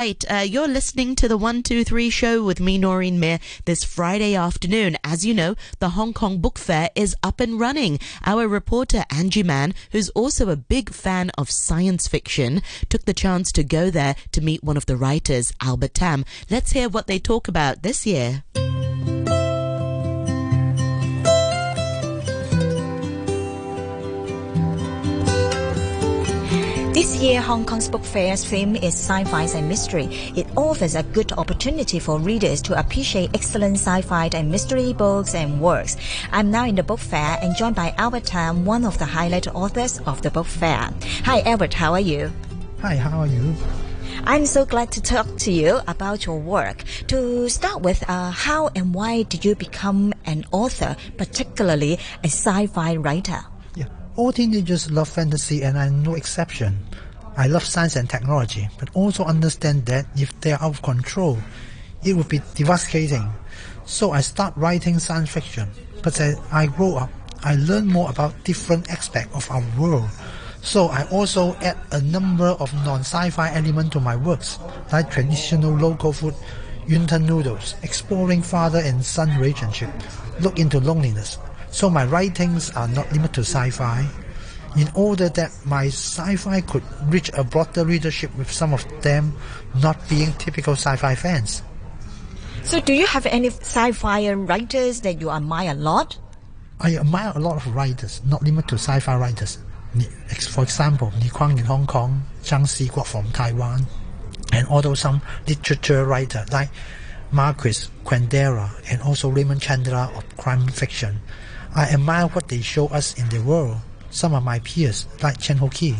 Right, uh, you're listening to the 123 show with me, Noreen Mir, this Friday afternoon. As you know, the Hong Kong Book Fair is up and running. Our reporter, Angie Mann, who's also a big fan of science fiction, took the chance to go there to meet one of the writers, Albert Tam. Let's hear what they talk about this year. This year, Hong Kong's book fair's theme is sci-fi and mystery. It offers a good opportunity for readers to appreciate excellent sci-fi and mystery books and works. I'm now in the book fair and joined by Albert Tam, one of the highlight authors of the book fair. Hi, Albert. How are you? Hi, how are you? I'm so glad to talk to you about your work. To start with, uh, how and why did you become an author, particularly a sci-fi writer? All teenagers love fantasy and I'm no exception. I love science and technology, but also understand that if they are out of control, it would be devastating. So I start writing science fiction. But as I grow up, I learn more about different aspects of our world. So I also add a number of non-sci-fi elements to my works, like traditional local food, yuntan noodles, exploring father and son relationship, look into loneliness. So my writings are not limited to sci-fi. In order that my sci-fi could reach a broader readership with some of them not being typical sci-fi fans. So do you have any sci-fi writers that you admire a lot? I admire a lot of writers, not limited to sci-fi writers. For example, Ni Kuang in Hong Kong, Zhang Xiguo from Taiwan, and also some literature writer like Márquez Kundera and also Raymond Chandler of crime fiction. I admire what they show us in the world. Some of my peers, like Chan Ho-kei.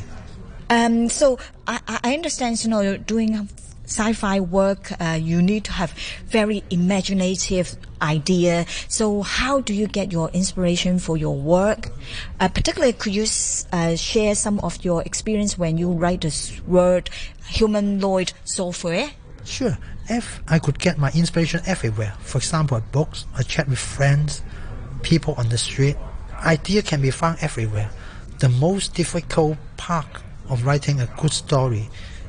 Um, so I, I understand, you know, doing sci-fi work, uh, you need to have very imaginative idea. So how do you get your inspiration for your work? Uh, particularly, could you uh, share some of your experience when you write the word humanoid software? Sure, if I could get my inspiration everywhere, for example, books, a chat with friends, people on the street, idea can be found everywhere. The most difficult part of writing a good story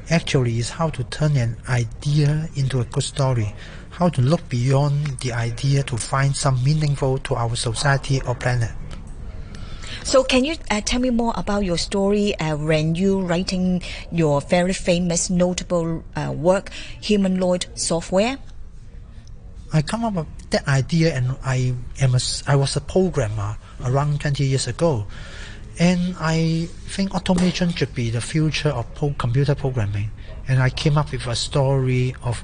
actually is how to turn an idea into a good story, how to look beyond the idea to find some meaningful to our society or planet. So can you uh, tell me more about your story uh, when you writing your very famous, notable uh, work, humanoid software? I come up with that idea and I am a, I was a programmer around 20 years ago. And I think automation should be the future of computer programming. And I came up with a story of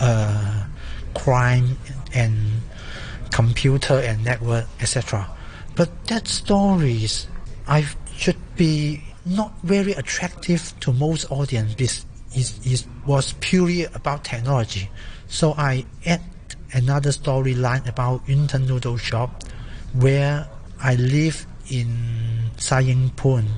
uh, crime and computer and network, etc. But that stories I should be not very attractive to most audience it, it was purely about technology. So I add another storyline about Yuntan Noodle Shop where I live in Sai Ying Pun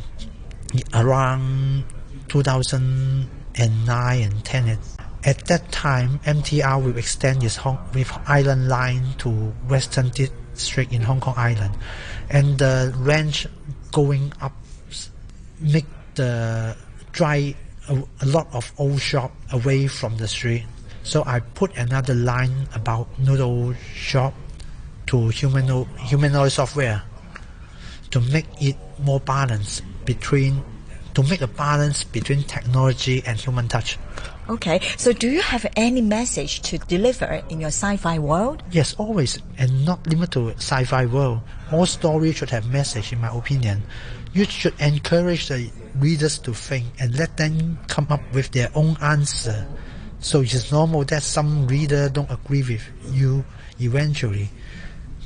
around 2009 and 10. At that time, MTR will extend its Hong, with Island Line to Western District in Hong Kong Island, and the range going up make the dry a, a lot of old shop away from the street. So I put another line about noodle shop to humanoid, humanoid software to make it more balanced between to make a balance between technology and human touch. Okay, so do you have any message to deliver in your sci-fi world? Yes, always, and not limited to sci-fi world. All stories should have message, in my opinion. You should encourage the readers to think and let them come up with their own answer. So it's normal that some reader don't agree with you eventually.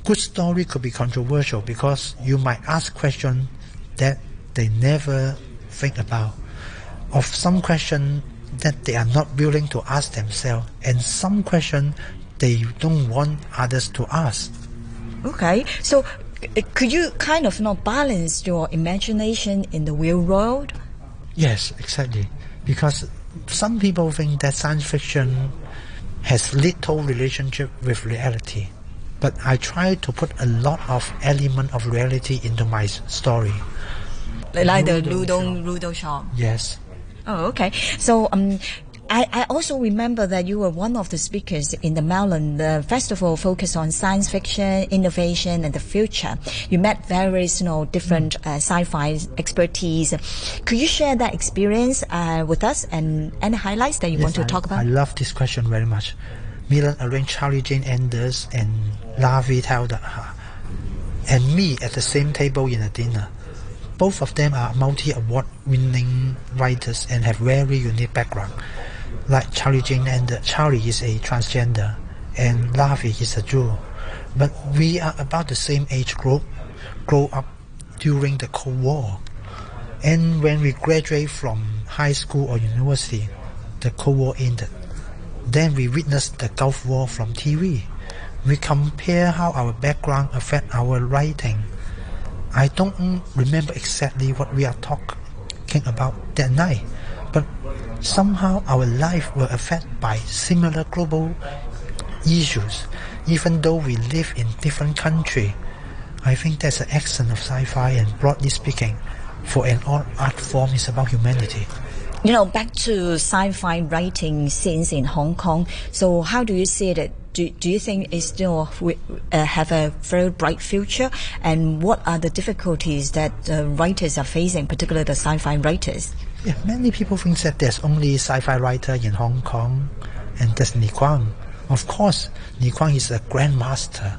Good story could be controversial because you might ask questions that they never think about, of some question that they are not willing to ask themselves, and some question they don't want others to ask. Okay, so uh, could you kind of not balance your imagination in the real world? Yes, exactly. Because some people think that science fiction has little relationship with reality. But I try to put a lot of element of reality into my story. Like the Ludo Ludo shop. Ludo shop. Yes. Oh, okay. So um, I, I also remember that you were one of the speakers in the Melon the festival focused on science fiction, innovation, and the future. You met various, you know, different uh, sci-fi expertise. Could you share that experience uh, with us and any highlights that you Yes, want to I, talk about? I love this question very much. Milan arranged Charlie Jane Anders and Lavie Tidhar and me at the same table in a dinner. Both of them are multi-award winning writers and have very unique background. Like Charlie Jane Anders, Charlie is a transgender and Lavie is a Jew. But we are about the same age group, grow up during the Cold War. And when we graduate from high school or university, the Cold War ended. Then we witnessed the Gulf War from TV. We compare how our background affect our writing. I don't remember exactly what we are talking about that night, but somehow our life were affected by similar global issues, even though we live in different country. I think that's the essence of sci-fi and broadly speaking, for an art art form is about humanity. You know, back to sci-fi writing scenes in Hong Kong. So, how do you see it? Do, do you think it still uh, have a very bright future? And what are the difficulties that uh, writers are facing, particularly the sci-fi writers? Yeah, many people think that there's only sci-fi writer in Hong Kong, and that's Ni Kuang. Of course, Ni Kuang is a grandmaster.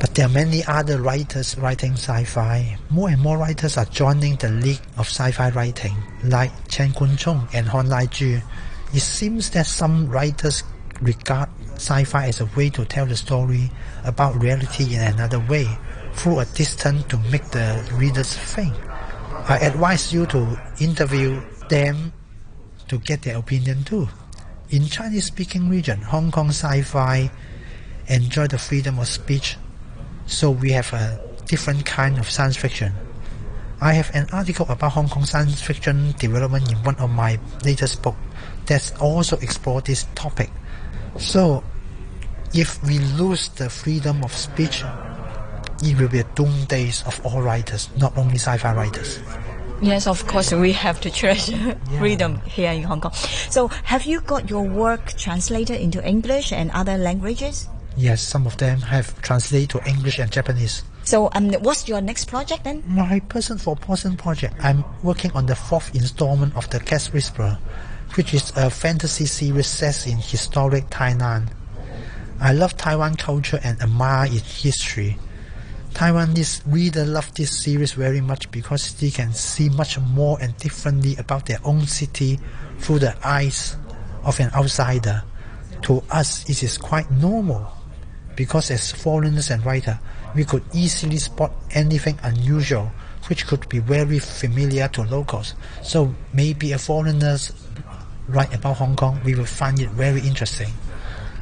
But there are many other writers writing sci-fi. More and more writers are joining the league of sci-fi writing, like Chan Koon-chung and Hon Lai-chu. It seems that some writers regard sci-fi as a way to tell the story about reality in another way, through a distance to make the readers think. I advise you to interview them to get their opinion too. In Chinese speaking region, Hong Kong sci-fi enjoy the freedom of speech, so we have a different kind of science fiction. I have an article about Hong Kong science fiction development in one of my latest book that also explore this topic. So, if we lose the freedom of speech, it will be a doom days of all writers, not only sci-fi writers. Yes, of course, we have to treasure freedom here in Hong Kong. So, have you got your work translated into English and other languages? Yes, some of them have translated to English and Japanese. So, um, what's your next project then? My person for person project, I'm working on the fourth installment of the Cat Whisperer, which is a fantasy series set in historic Tainan. I love Taiwan culture and admire its history. Taiwanese readers love this series very much because they can see much more and differently about their own city through the eyes of an outsider. To us, it is quite normal because as foreigners and writer, we could easily spot anything unusual which could be very familiar to locals. So maybe a foreigners write about Hong Kong, we will find it very interesting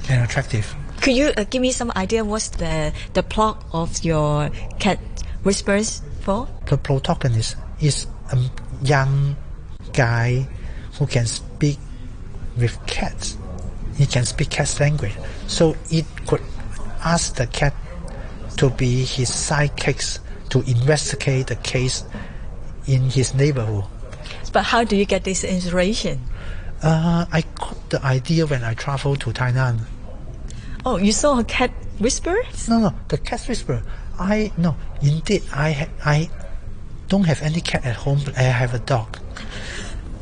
and attractive. Could you uh, give me some idea what's the the plot of your cat whispers for? The protagonist is a young guy who can speak with cats. He can speak cat language. So it could ask the cat to be his sidekicks to investigate the case in his neighborhood. But how do you get this inspiration? Uh, I got the idea when I traveled to Thailand. Oh, you saw a cat whisper? No, no, the cat whisperer. I no, indeed, I I don't have any cat at home, but I have a dog.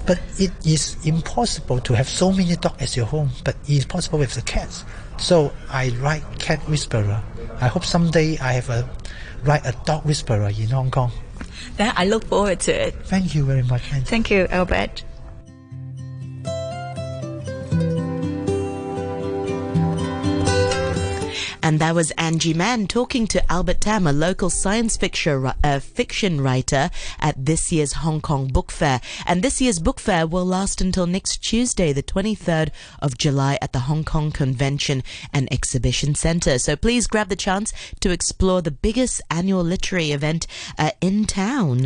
But it is impossible to have so many dogs at your home, but it is possible with the cats. So I write cat whisperer. I hope someday I have a write a dog whisperer in Hong Kong. Then I look forward to it. Thank you very much. Thank you, Albert. And that was Angie Mann talking to Albert Tam, a local science fiction, uh, fiction writer at this year's Hong Kong Book Fair. And this year's book fair will last until next Tuesday, the 23rd of July at the Hong Kong Convention and Exhibition Centre. So please grab the chance to explore the biggest annual literary event uh, in town.